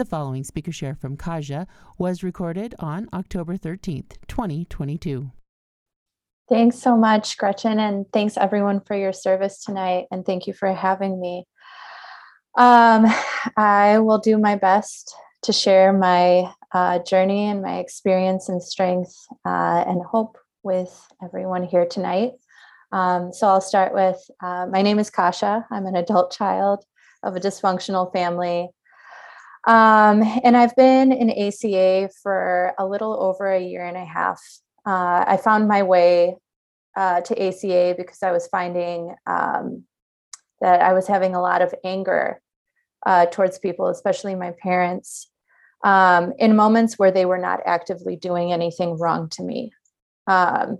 The following speaker share from Kaja was recorded on October 13th, 2022. Thanks so much, Gretchen, and thanks everyone for your service tonight, and thank you for having me. Um, I will do my best to share my uh, journey and my experience and strength uh, and hope with everyone here tonight. Um, so I'll start with uh, my name is Kasha. I'm an adult child of a dysfunctional family. Um, and I've been in ACA for a little over a year and a half. Uh, I found my way uh, to ACA because I was finding um, that I was having a lot of anger uh, towards people, especially my parents, um, in moments where they were not actively doing anything wrong to me. Um,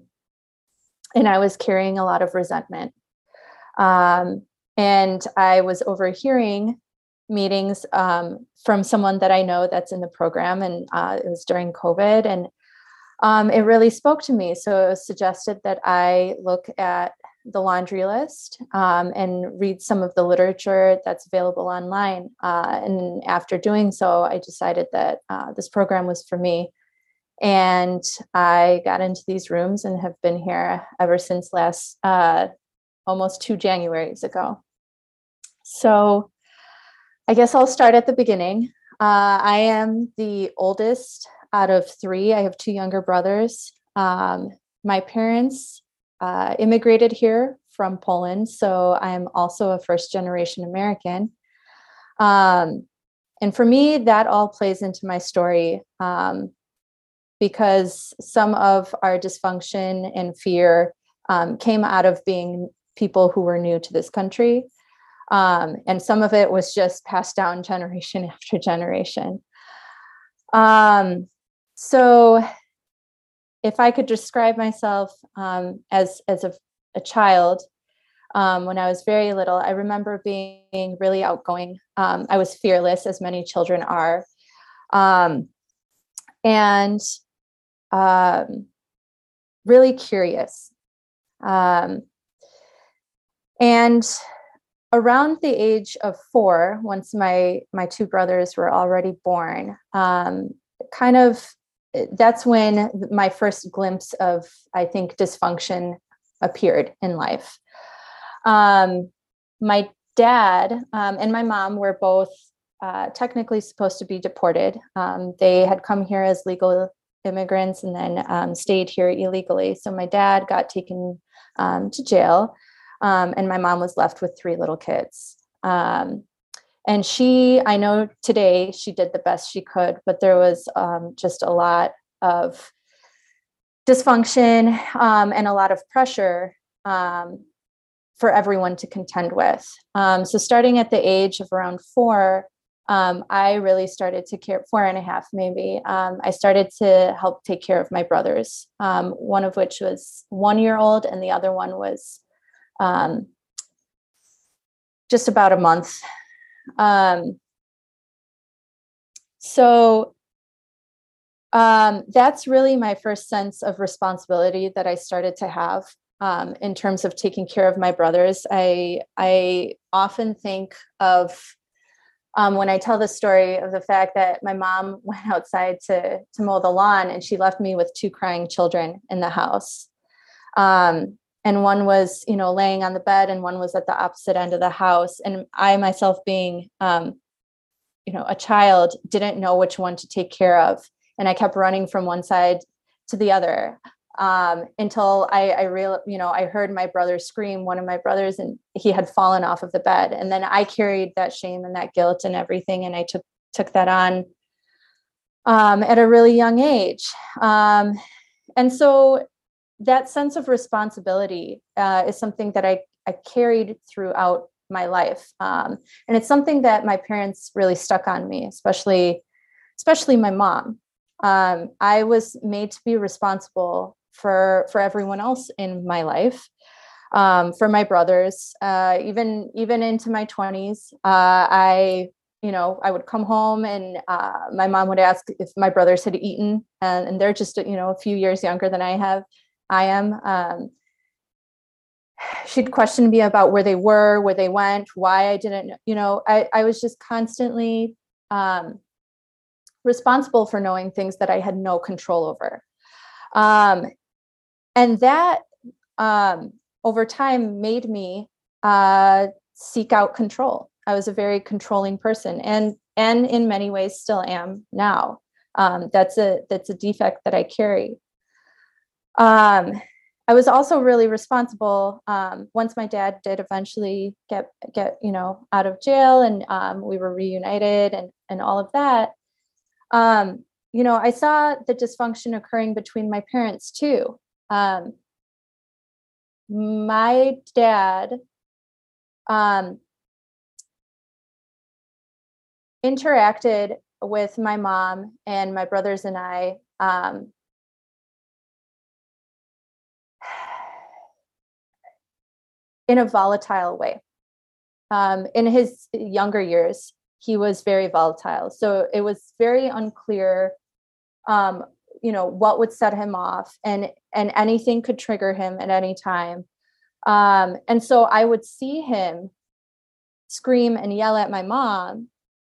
and I was carrying a lot of resentment. Um, and I was overhearing meetings um, from someone that I know that's in the program, and uh, it was during COVID, and um, it really spoke to me. So it was suggested that I look at the laundry list um, and read some of the literature that's available online. Uh, and after doing so, I decided that uh, this program was for me. And I got into these rooms and have been here ever since last uh, almost two Januaries ago. So I guess I'll start at the beginning. Uh, I am the oldest out of three. I have two younger brothers. Um, my parents uh, immigrated here from Poland, so I am also a first generation American. Um, and for me, that all plays into my story um, because some of our dysfunction and fear um, came out of being people who were new to this country. Um, and some of it was just passed down generation after generation. Um, so, if I could describe myself um, as as a, a child, um, when I was very little, I remember being really outgoing. Um, I was fearless, as many children are, um, and really curious. and around the age of four, once my my two brothers were already born, um, kind of that's when my first glimpse of I think dysfunction appeared in life. Um, my dad um, and my mom were both uh, technically supposed to be deported. Um, they had come here as legal immigrants and then um, stayed here illegally. So my dad got taken um, to jail um, and my mom was left with three little kids. Um, and she, I know today she did the best she could, but there was um, just a lot of dysfunction um, and a lot of pressure um, for everyone to contend with. Um, so, starting at the age of around four, I really started to care, four and a half maybe. I started to help take care of my brothers, one of which was one year old, and the other one was um, just about a month. Um, so um, that's really my first sense of responsibility that I started to have um, in terms of taking care of my brothers. I I often think of um, when I tell the story of the fact that my mom went outside to to mow the lawn and she left me with two crying children in the house. Um, and one was you know laying on the bed and one was at the opposite end of the house and i myself being um, you know a child didn't know which one to take care of and i kept running from one side to the other um, until I, I real you know I heard my brother scream, one of my brothers, and he had fallen off of the bed. And then I carried that shame and that guilt and everything, and I took took that on um, at a really young age. Um, and so that sense of responsibility uh, is something that I, I carried throughout my life. Um, and it's something that my parents really stuck on me, especially especially my mom. Um, I was made to be responsible for for everyone else in my life, um, for my brothers, uh, even even into my twenties. Uh, I you know I would come home and uh, my mom would ask if my brothers had eaten, and, and they're just you know a few years younger than I have. I am. Um, she'd question me about where they were, where they went, why I didn't, you know, I, I was just constantly um, responsible for knowing things that I had no control over. Um, and that um, over time made me uh, seek out control. I was a very controlling person, and and in many ways still am now. Um, that's a that's a defect that I carry. Um, I was also really responsible um, once my dad did eventually get get you know out of jail and um, we were reunited and and all of that. Um, you know, I saw the dysfunction occurring between my parents too. Um, my dad um, interacted with my mom and my brothers and I in a volatile way. Um, in his younger years, he was very volatile. So it was very unclear, um, you know, what would set him off, and and anything could trigger him at any time. Um, and so I would see him scream and yell at my mom,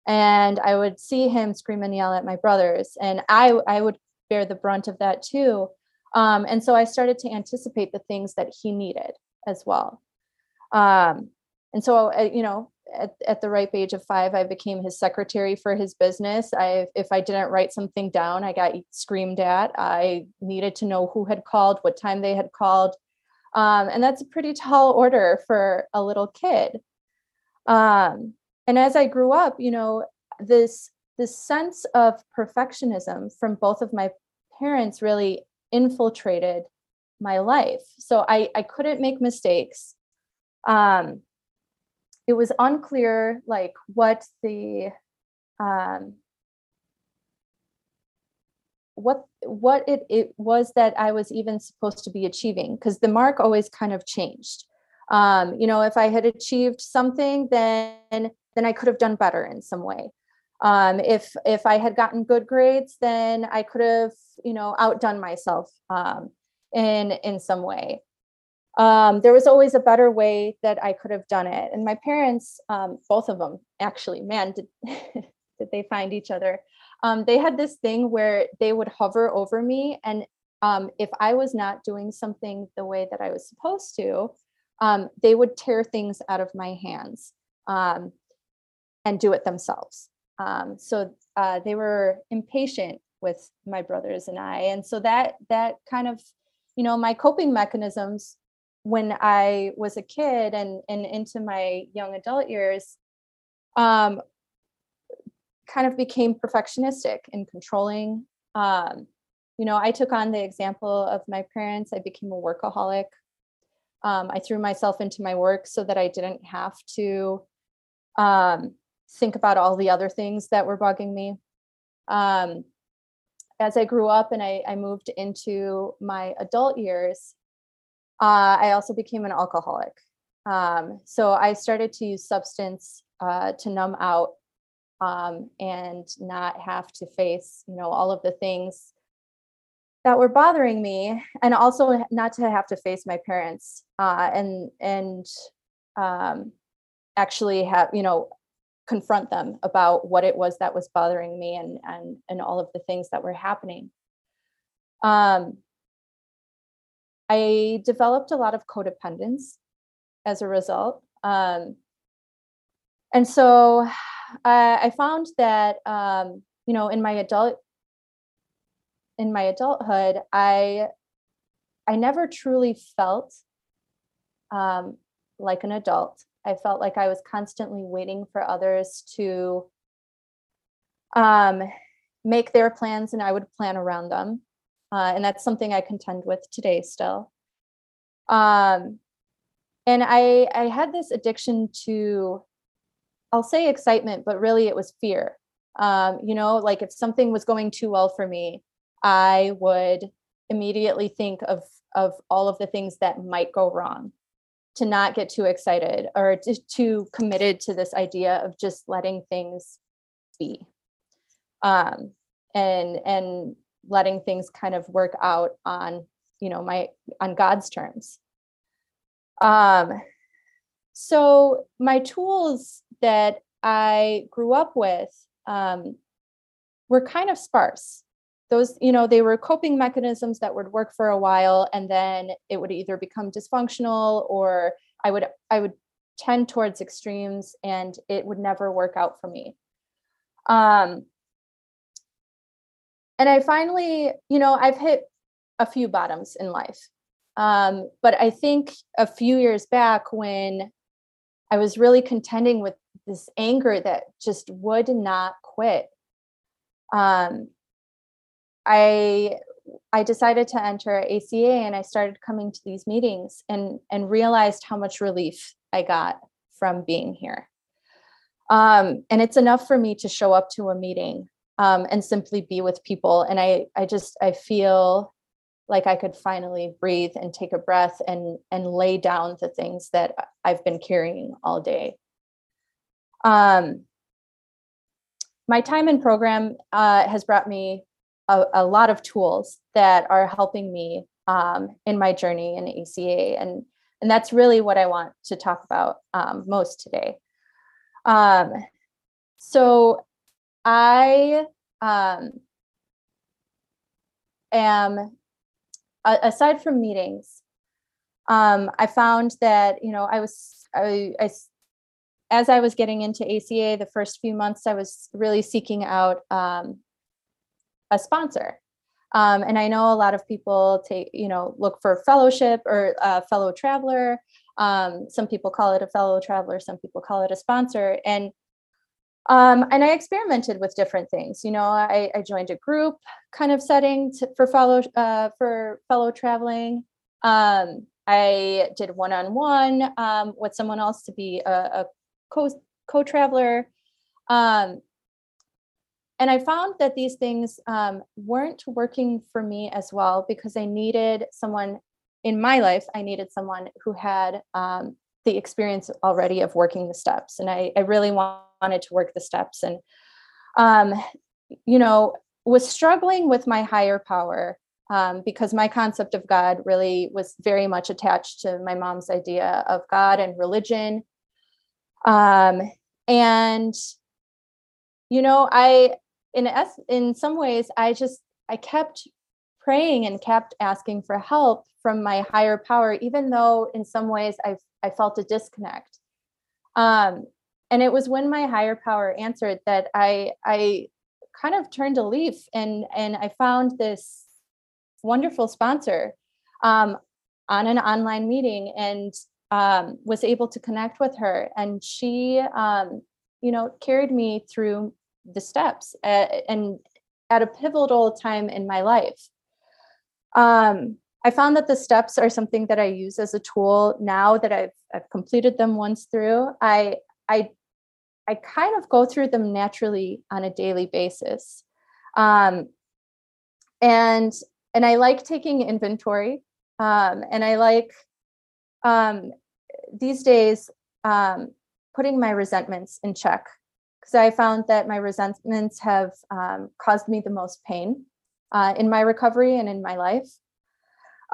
and I would see him scream and yell at my brothers, and I I would bear the brunt of that too. Um, and so I started to anticipate the things that he needed as well. Um, and so, uh, you know, at, at the ripe age of five, I became his secretary for his business. I, if I didn't write something down, I got screamed at. I needed to know who had called, what time they had called. Um, and that's a pretty tall order for a little kid. Um, and as I grew up, you know, this this sense of perfectionism from both of my parents really infiltrated my life. So I, I couldn't make mistakes um, it was unclear like what the um, what what it, it was that I was even supposed to be achieving because the mark always kind of changed. Um, you know, if I had achieved something, then then I could have done better in some way. Um, if if I had gotten good grades, then I could have you know outdone myself um, in in some way um, there was always a better way that I could have done it. And my parents, um, both of them, actually, man, did, did they find each other? Um, they had this thing where they would hover over me. And um, if I was not doing something the way that I was supposed to, um, they would tear things out of my hands um, and do it themselves. so uh, they were impatient with my brothers and I. And so that that kind of, you know, my coping mechanisms when I was a kid and, and into my young adult years, um, kind of became perfectionistic and controlling. Um, you know, I took on the example of my parents. I became a workaholic. Um, I threw myself into my work so that I didn't have to um, think about all the other things that were bugging me. Um, as I grew up and I, I moved into my adult years, uh, I also became an alcoholic. Um, so I started to use substance uh, to numb out um, and not have to face, you know, all of the things that were bothering me, and also not to have to face my parents uh, and and um, actually have, you know, confront them about what it was that was bothering me and and and all of the things that were happening. Um, I developed a lot of codependence as a result. Um, and so I, I found that, um, you know, in my adult, in my adulthood, I, I never truly felt um, like an adult. I felt like I was constantly waiting for others to um, make their plans and I would plan around them. Uh, and that's something I contend with today still. Um, and I, I had this addiction to, I'll say excitement, but really it was fear. Um, you know, like if something was going too well for me, I would immediately think of of all of the things that might go wrong to not get too excited or to, too committed to this idea of just letting things be um, and and letting things kind of work out on you know my on god's terms. Um so my tools that i grew up with um, were kind of sparse. Those you know they were coping mechanisms that would work for a while and then it would either become dysfunctional or i would i would tend towards extremes and it would never work out for me. Um and i finally you know i've hit a few bottoms in life um but i think a few years back when i was really contending with this anger that just would not quit um I I decided to enter ACA and I started coming to these meetings and and realized how much relief I got from being here. Um, and it's enough for me to show up to a meeting um, and simply be with people. And I I just I feel like I could finally breathe and take a breath and and lay down the things that I've been carrying all day. Um, my time in program uh, has brought me a, a lot of tools that are helping me um, in my journey in ACA. And, and that's really what I want to talk about um, most today. Um, so I um, am, aside from meetings, um, I found that, you know, I was, I, I as I was getting into ACA, the first few months, I was really seeking out um, a sponsor. Um, and I know a lot of people take, you know, look for fellowship or a fellow traveler. Um, some people call it a fellow traveler, some people call it a sponsor. And um, and I experimented with different things. You know, I, I joined a group kind of setting to, for fellow uh, for fellow traveling. Um, I did one on one with someone else to be a, a co co traveler. Um, and I found that these things um, weren't working for me as well because I needed someone in my life. I needed someone who had um, the experience already of working the steps, and I, I really wanted to work the steps. And um, you know, was struggling with my higher power um, because my concept of God really was very much attached to my mom's idea of God and religion. Um, and you know, I in in some ways i just i kept praying and kept asking for help from my higher power even though in some ways i i felt a disconnect um and it was when my higher power answered that i i kind of turned a leaf and and i found this wonderful sponsor um on an online meeting and um, was able to connect with her and she um, you know carried me through the steps at, and at a pivotal time in my life. Um, I found that the steps are something that I use as a tool now that I've, I've completed them once through. I I I kind of go through them naturally on a daily basis, um, and and I like taking inventory, um, and I like um, these days um, putting my resentments in check because I found that my resentments have um, caused me the most pain uh, in my recovery and in my life.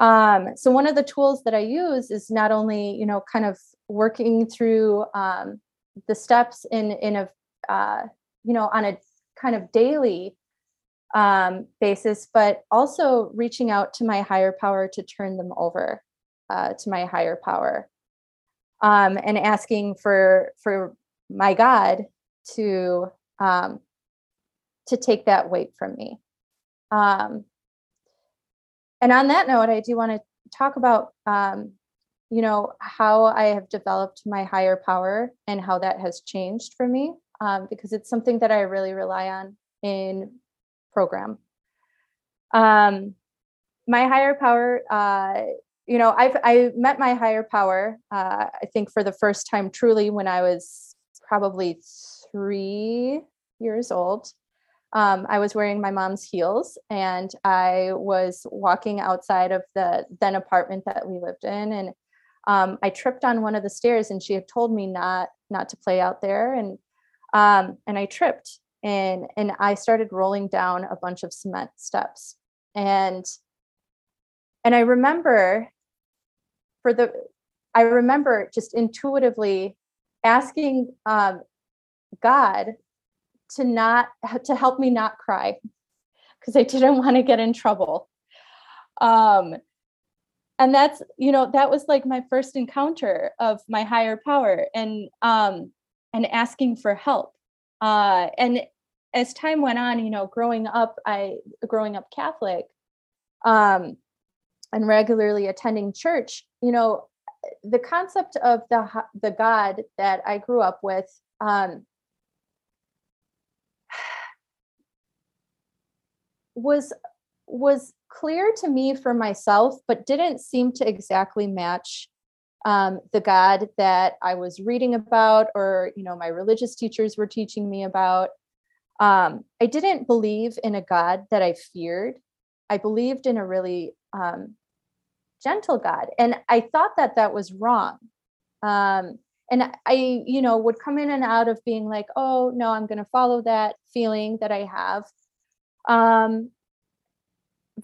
Um, so one of the tools that I use is not only, you know, kind of working through um, the steps in in a, uh, you know, on a kind of daily um, basis, but also reaching out to my higher power to turn them over uh, to my higher power um, and asking for for my God to um, to take that weight from me. Um, and on that note, I do want to talk about um, you know how I have developed my higher power and how that has changed for me um, because it's something that I really rely on in program. Um, my higher power, uh, you know, I've I met my higher power. Uh, I think for the first time truly when I was probably three years old. Um, I was wearing my mom's heels and I was walking outside of the then apartment that we lived in. And um, I tripped on one of the stairs and she had told me not not to play out there. And um, and I tripped and and I started rolling down a bunch of cement steps. And and I remember for the I remember just intuitively asking um, God to not to help me not cry because I didn't want to get in trouble. Um, and that's you know that was like my first encounter of my higher power and um and asking for help. Uh, and as time went on, you know, growing up, I growing up Catholic, um, and regularly attending church, you know, the concept of the the God that I grew up with um, was was clear to me for myself, but didn't seem to exactly match um, the God that I was reading about, or you know, my religious teachers were teaching me about. Um, I didn't believe in a God that I feared. I believed in a really um, gentle God. And I thought that that was wrong. Um, and I, you know, would come in and out of being like, oh, no, I'm going to follow that feeling that I have.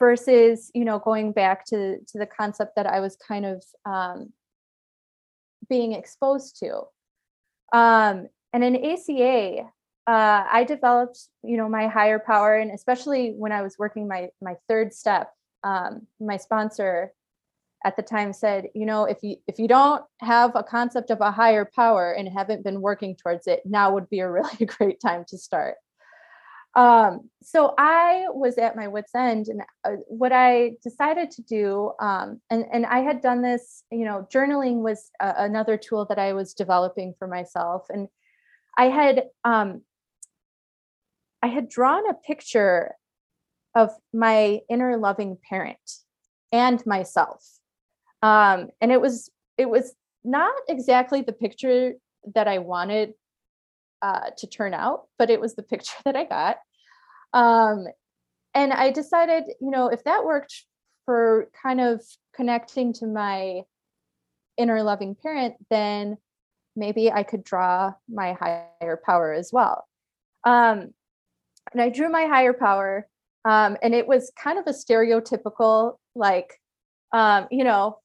Versus, you know, going back to, to the concept that I was kind of um, being exposed to. Um, and in ACA, uh, I developed, you know, my higher power, and especially when I was working my my third step, um, my sponsor at the time said, you know, if you if you don't have a concept of a higher power and haven't been working towards it, now would be a really great time to start. Um, so I was at my wits end, and uh, what I decided to do, um, and and I had done this, you know, journaling was uh, another tool that I was developing for myself, and I had um, I had drawn a picture of my inner loving parent and myself um, and it was it was not exactly the picture that I wanted uh, to turn out, but it was the picture that I got. Um, and I decided, you know, if that worked for kind of connecting to my inner loving parent, then maybe I could draw my higher power as well. Um, and I drew my higher power, um, and it was kind of a stereotypical, like, um, you know,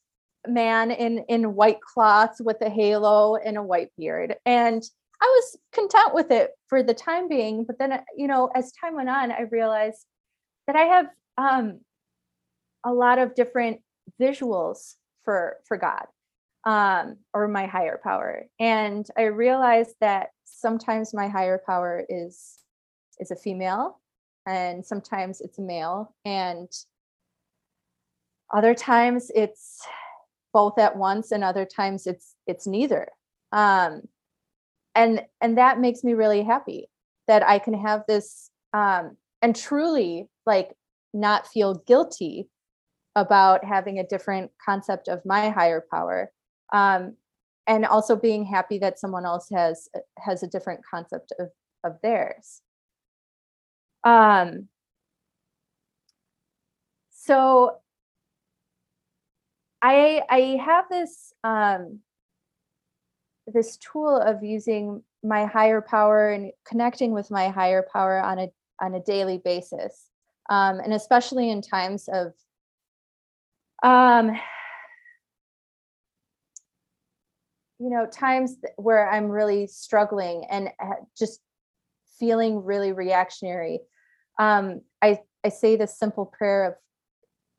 man in in white cloths with a halo and a white beard and i was content with it for the time being but then you know as time went on i realized that i have um a lot of different visuals for for god um or my higher power. And i realized that sometimes my higher power is is a female and sometimes it's a male. And other times it's both at once and other times it's it's neither. Um and and that makes me really happy that i can have this um and truly like not feel guilty about having a different concept of my higher power um and also being happy that someone else has has a different concept of of theirs. Um so I I have this um, this tool of using my higher power and connecting with my higher power on a on a daily basis, um, and especially in times of um, you know times where I'm really struggling and just feeling really reactionary. Um, I I say this simple prayer of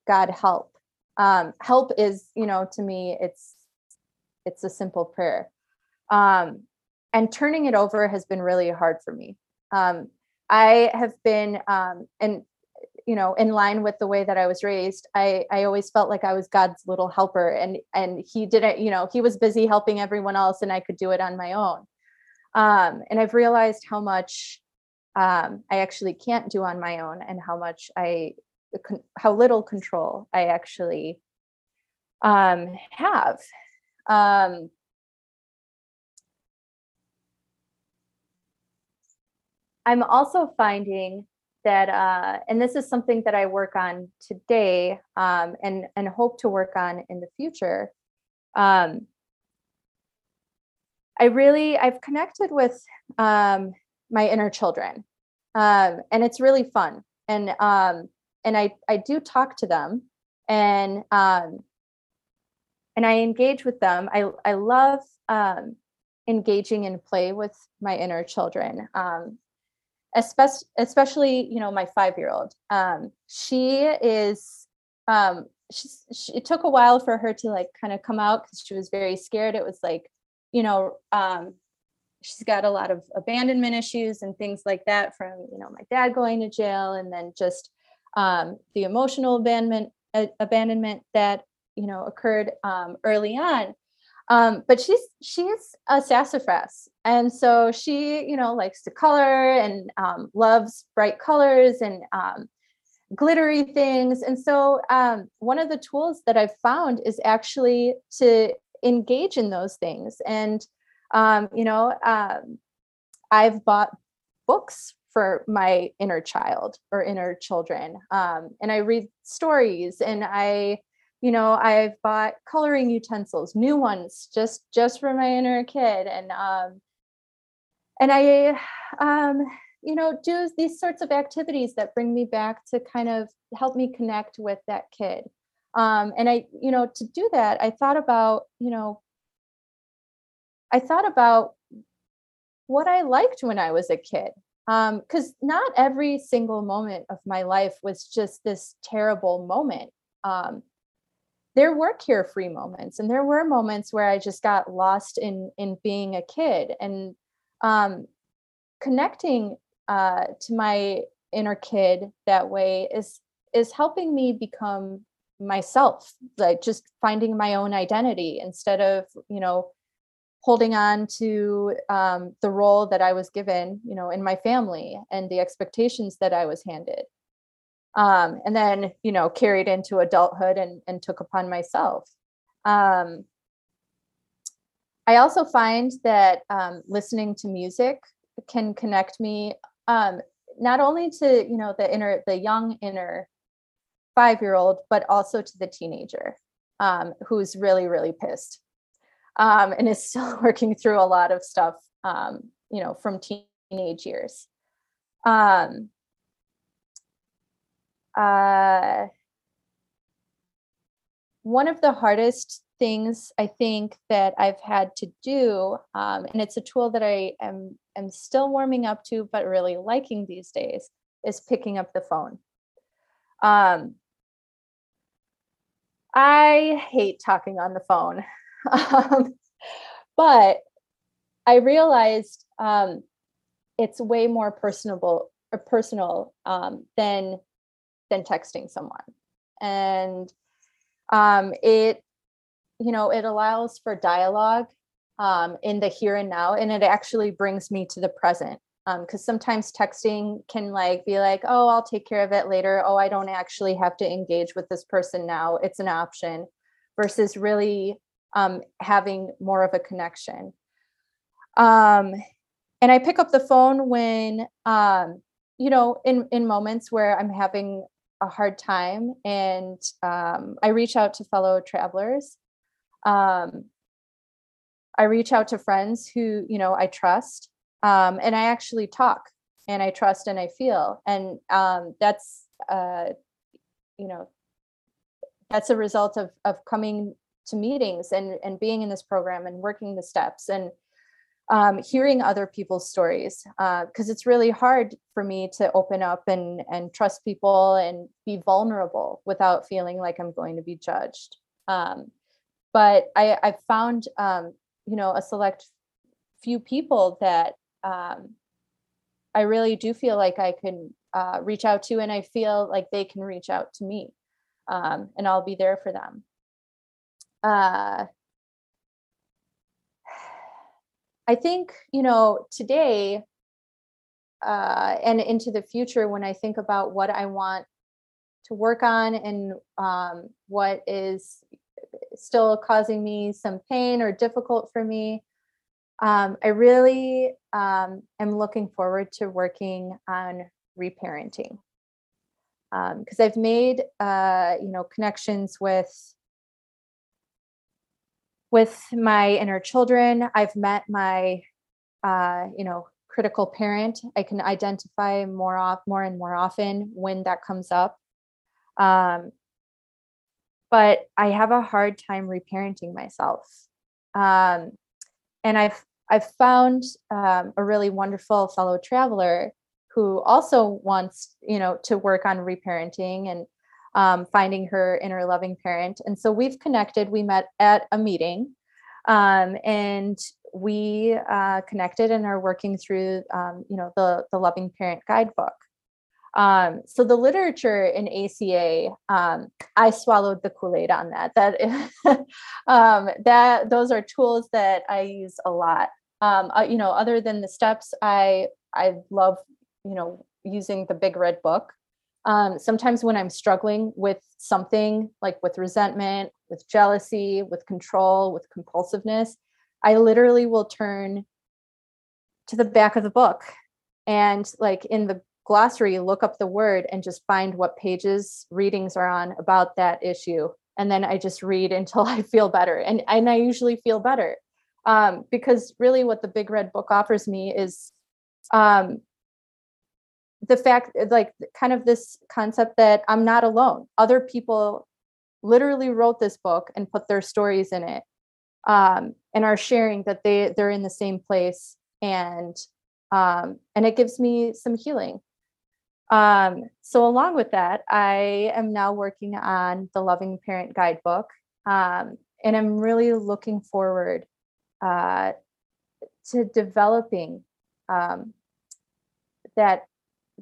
God help um, help is you know to me it's it's a simple prayer um, and turning it over has been really hard for me um, i have been um, and you know in line with the way that i was raised i i always felt like i was god's little helper and and he didn't you know he was busy helping everyone else and i could do it on my own um, and i've realized how much um, i actually can't do on my own and how much i how little control I actually um, have. Um, I'm also finding that, uh, and this is something that I work on today um, and and hope to work on in the future. Um, I really I've connected with um, my inner children, um, and it's really fun. And um, and I I do talk to them, and um, and I engage with them. I I love um, engaging in play with my inner children. Um, especially especially you know my five year old. Um, she is um, she's, she, it took a while for her to like kind of come out because she was very scared. It was like you know, um, she's got a lot of abandonment issues and things like that from, you know, my dad going to jail and then just um, the emotional abandonment, abandonment that, you know, occurred um, early on. Um, but she's she's a sassafras, and so she, you know, likes to color and um, loves bright colors and um, glittery things. And so um, one of the tools that I've found is actually to engage in those things. And um, you know um, i've bought books for my inner child or inner children. Um, and i read stories and i you know i've bought coloring utensils new ones just just for my inner kid and um and i um you know do these sorts of activities that bring me back to kind of help me connect with that kid um, and I, you know, to do that, I thought about, you know, I thought about what I liked when I was a kid. Because um, not every single moment of my life was just this terrible moment. Um, there were carefree moments, and there were moments where I just got lost in in being a kid and um, connecting uh, to my inner kid that way is is helping me become myself like just finding my own identity instead of you know holding on to um, the role that i was given you know in my family and the expectations that i was handed um, and then you know carried into adulthood and, and took upon myself um, i also find that um, listening to music can connect me um, not only to you know the inner the young inner five year old, but also to the teenager um, who's really, really pissed um, and is still working through a lot of stuff, you know, from teenage years. Um, uh, one of the hardest things I think that I've had to do, um, and it's a tool that I am am still warming up to, but really liking these days, is picking up the phone. Um, I hate talking on the phone. um, but I realized um, it's way more personable or personal um, than than texting someone, and um, it you know it allows for dialogue um, in the here and now, and it actually brings me to the present because um, sometimes texting can like be like oh i'll take care of it later. Oh i don't actually have to engage with this person now. It's an option versus really um, having more of a connection. Um, and i pick up the phone when um, you know in in moments where i'm having a hard time and um, i reach out to fellow travelers. Um, i reach out to friends who you know i trust um, and I actually talk and I trust and I feel, and um, that's uh, you know that's a result of of coming to meetings and and being in this program and working the steps and um, hearing other people's stories because uh, it's really hard for me to open up and and trust people and be vulnerable without feeling like I'm going to be judged. Um, but I I found um, you know a select few people that um, I really do feel like I can uh, reach out to, and I feel like they can reach out to me, um, and I'll be there for them. Uh, I think you know today uh, and into the future when I think about what I want to work on and um, what is still causing me some pain or difficult for me um, I really um, am looking forward to working on reparenting. Because um, I've made uh, you know connections with with my inner children. I've met my uh, you know critical parent. I can identify more off more and more often when that comes up. Um, but I have a hard time reparenting myself. Um, and I've I've found um, a really wonderful fellow traveler who also wants you know to work on reparenting and um, finding her inner loving parent. And so we've connected. We met at a meeting, um, and we uh, connected and are working through um, you know the the loving parent guidebook. Um, so the literature in ACA, um, I swallowed the Kool Aid on that. That um, that those are tools that I use a lot. Um, uh, you know, other than the steps, I I love you know using the Big Red Book. Um, sometimes when I'm struggling with something like with resentment, with jealousy, with control, with compulsiveness, I literally will turn to the back of the book and like in the glossary, look up the word and just find what pages readings are on about that issue. And then I just read until I feel better. And, and I usually feel better. Um, because really what the big red book offers me is um, the fact like kind of this concept that I'm not alone. Other people literally wrote this book and put their stories in it um, and are sharing that they they're in the same place and um, and it gives me some healing um, so along with that, I am now working on the Loving Parent Guidebook, um, and I'm really looking forward uh, to developing um, that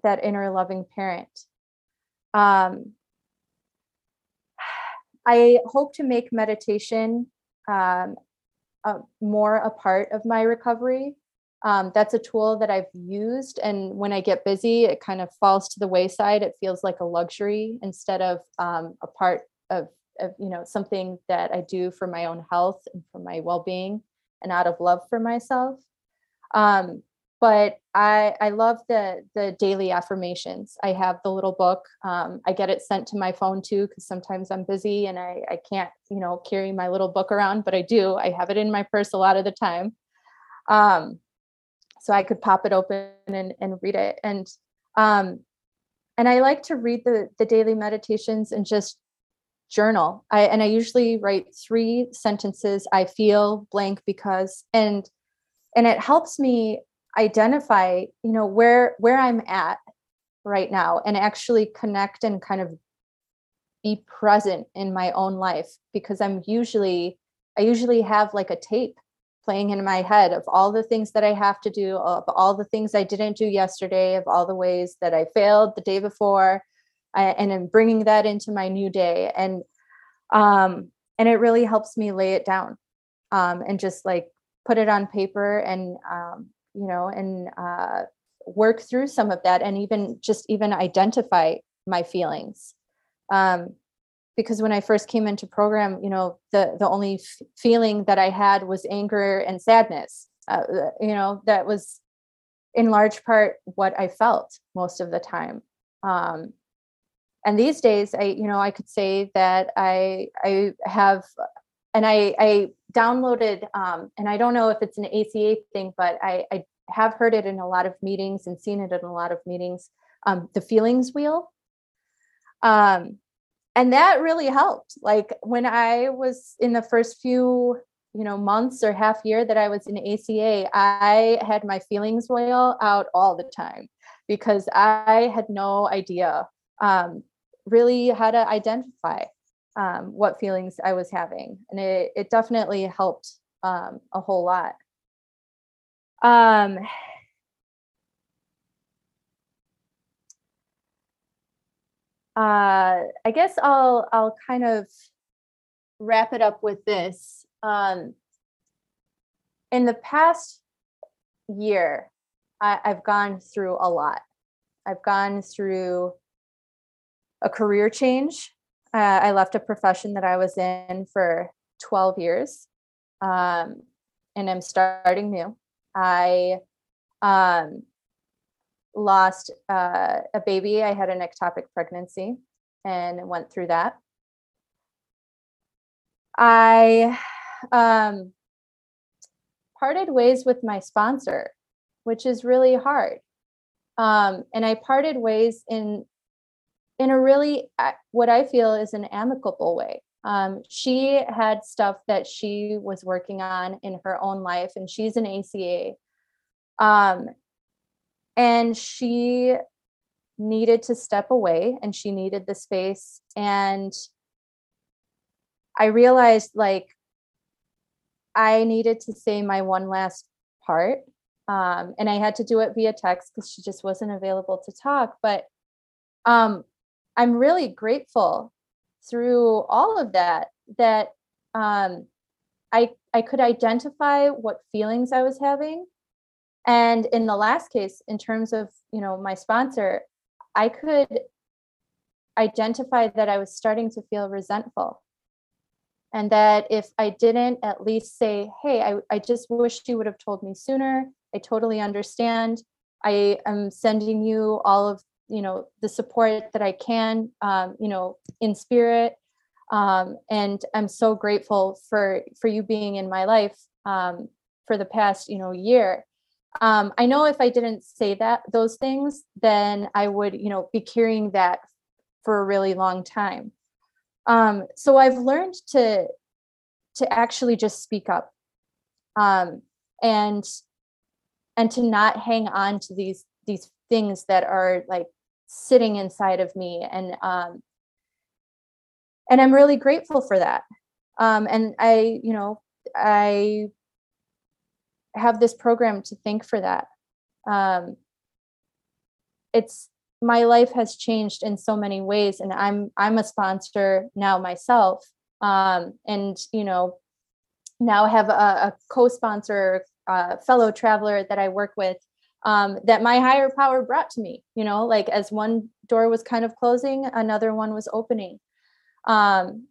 that inner loving parent. Um, I hope to make meditation um, a, more a part of my recovery um, that's a tool that I've used. And when I get busy, it kind of falls to the wayside. It feels like a luxury instead of um, a part of, of, you know, something that I do for my own health and for my well-being and out of love for myself. Um, but I, I love the the daily affirmations. I have the little book. Um, I get it sent to my phone too because sometimes I'm busy and I, I can't you know carry my little book around, but I do. I have it in my purse a lot of the time. Um, so I could pop it open and, and read it. And um, and I like to read the the daily meditations and just journal. I and I usually write three sentences. I feel blank because and and it helps me identify, you know, where where I'm at right now and actually connect and kind of be present in my own life because I'm usually I usually have like a tape playing in my head of all the things that I have to do, of all the things I didn't do yesterday, of all the ways that I failed the day before, I, and then bringing that into my new day. And um, and it really helps me lay it down um, and just like put it on paper and um, you know and uh, work through some of that and even just even identify my feelings. Um, because when I first came into program, you know, the the only f- feeling that I had was anger and sadness. Uh, you know, that was in large part what I felt most of the time. Um, and these days, I you know I could say that I I have, and I I downloaded, um, and I don't know if it's an ACA thing, but I I have heard it in a lot of meetings and seen it in a lot of meetings. Um, the feelings wheel. Um, and that really helped like when i was in the first few you know months or half year that i was in aca i had my feelings wheel out all the time because i had no idea um, really how to identify um, what feelings i was having and it, it definitely helped um, a whole lot um, uh, I guess I'll I'll kind of wrap it up with this. Um, in the past year, I, I've gone through a lot. I've gone through a career change. Uh, I left a profession that I was in for 12 years. Um, and am starting new. I um, lost uh, a baby. I had an ectopic pregnancy and went through that. I um, parted ways with my sponsor, which is really hard. Um, and I parted ways in in a really what I feel is an amicable way. Um, she had stuff that she was working on in her own life, and she's an ACA. Um, and she needed to step away and she needed the space. And I realized like I needed to say my one last part. Um, and I had to do it via text because she just wasn't available to talk. But um, I'm really grateful through all of that that um, I I could identify what feelings I was having, and in the last case, in terms of you know my sponsor, I could identify that I was starting to feel resentful, and that if I didn't at least say, "Hey, I I just wish you would have told me sooner," I totally understand. I am sending you all of you know the support that i can um, you know in spirit. Um, and i'm so grateful for for you being in my life um, for the past you know year. Um, i know if i didn't say that those things then i would you know be carrying that for a really long time. Um, so i've learned to to actually just speak up um, and and to not hang on to these these things that are like sitting inside of me and um and i'm really grateful for that. Um and i you know i have this program to thank for that. Um it's my life has changed in so many ways and i'm i'm a sponsor now myself. Um and you know now have a, a co-sponsor uh, fellow traveler that i work with um, that my higher power brought to me you know like as one door was kind of closing another one was opening. Um,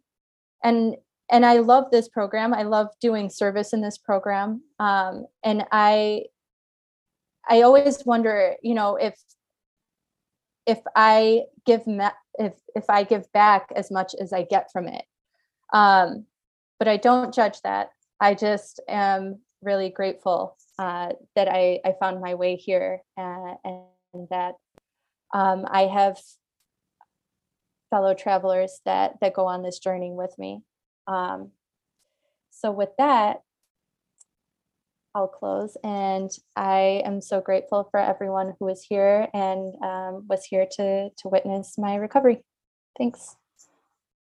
and and i love this program. I love doing service in this program. Um, and i i always wonder you know if if i give me- if if i give back as much as i get from it. Um, but i don't judge that. I just am really grateful uh, that I, I found my way here uh, and that um, I have fellow travelers that that go on this journey with me. Um, so with that, I'll close, and I am so grateful for everyone who was here and um, was here to to witness my recovery. Thanks.